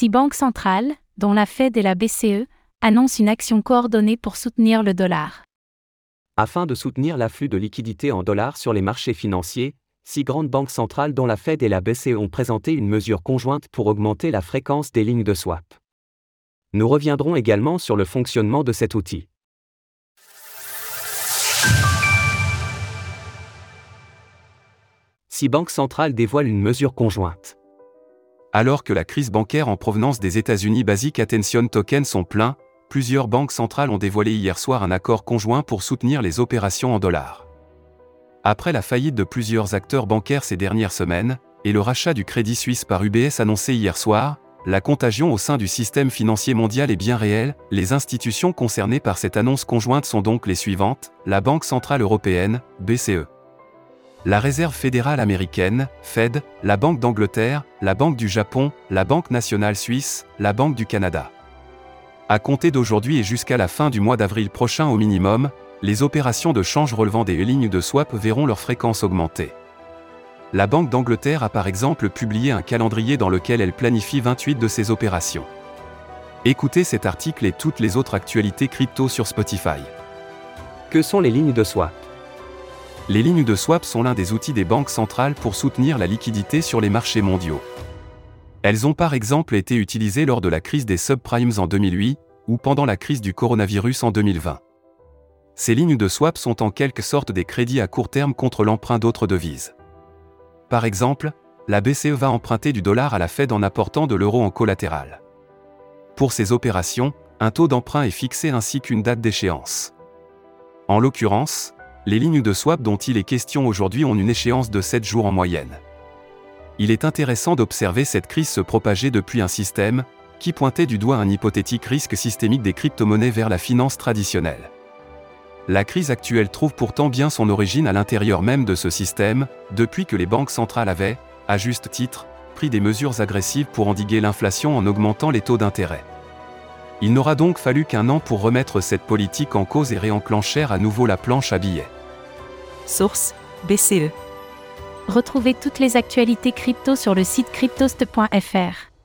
Six banques centrales, dont la Fed et la BCE, annoncent une action coordonnée pour soutenir le dollar. Afin de soutenir l'afflux de liquidités en dollars sur les marchés financiers, six grandes banques centrales dont la Fed et la BCE ont présenté une mesure conjointe pour augmenter la fréquence des lignes de swap. Nous reviendrons également sur le fonctionnement de cet outil. Six banques centrales dévoilent une mesure conjointe. Alors que la crise bancaire en provenance des États-Unis Basic Attention Token sont pleins, plusieurs banques centrales ont dévoilé hier soir un accord conjoint pour soutenir les opérations en dollars. Après la faillite de plusieurs acteurs bancaires ces dernières semaines, et le rachat du Crédit Suisse par UBS annoncé hier soir, la contagion au sein du système financier mondial est bien réelle, les institutions concernées par cette annonce conjointe sont donc les suivantes, la Banque Centrale Européenne, BCE. La Réserve fédérale américaine, Fed, la Banque d'Angleterre, la Banque du Japon, la Banque nationale suisse, la Banque du Canada. À compter d'aujourd'hui et jusqu'à la fin du mois d'avril prochain au minimum, les opérations de change relevant des lignes de swap verront leur fréquence augmenter. La Banque d'Angleterre a par exemple publié un calendrier dans lequel elle planifie 28 de ces opérations. Écoutez cet article et toutes les autres actualités crypto sur Spotify. Que sont les lignes de swap? Les lignes de swap sont l'un des outils des banques centrales pour soutenir la liquidité sur les marchés mondiaux. Elles ont par exemple été utilisées lors de la crise des subprimes en 2008 ou pendant la crise du coronavirus en 2020. Ces lignes de swap sont en quelque sorte des crédits à court terme contre l'emprunt d'autres devises. Par exemple, la BCE va emprunter du dollar à la Fed en apportant de l'euro en collatéral. Pour ces opérations, un taux d'emprunt est fixé ainsi qu'une date d'échéance. En l'occurrence, les lignes de swap dont il est question aujourd'hui ont une échéance de 7 jours en moyenne. Il est intéressant d'observer cette crise se propager depuis un système qui pointait du doigt un hypothétique risque systémique des crypto-monnaies vers la finance traditionnelle. La crise actuelle trouve pourtant bien son origine à l'intérieur même de ce système, depuis que les banques centrales avaient, à juste titre, pris des mesures agressives pour endiguer l'inflation en augmentant les taux d'intérêt. Il n'aura donc fallu qu'un an pour remettre cette politique en cause et réenclencher à nouveau la planche à billets. Source BCE. Retrouvez toutes les actualités crypto sur le site cryptost.fr.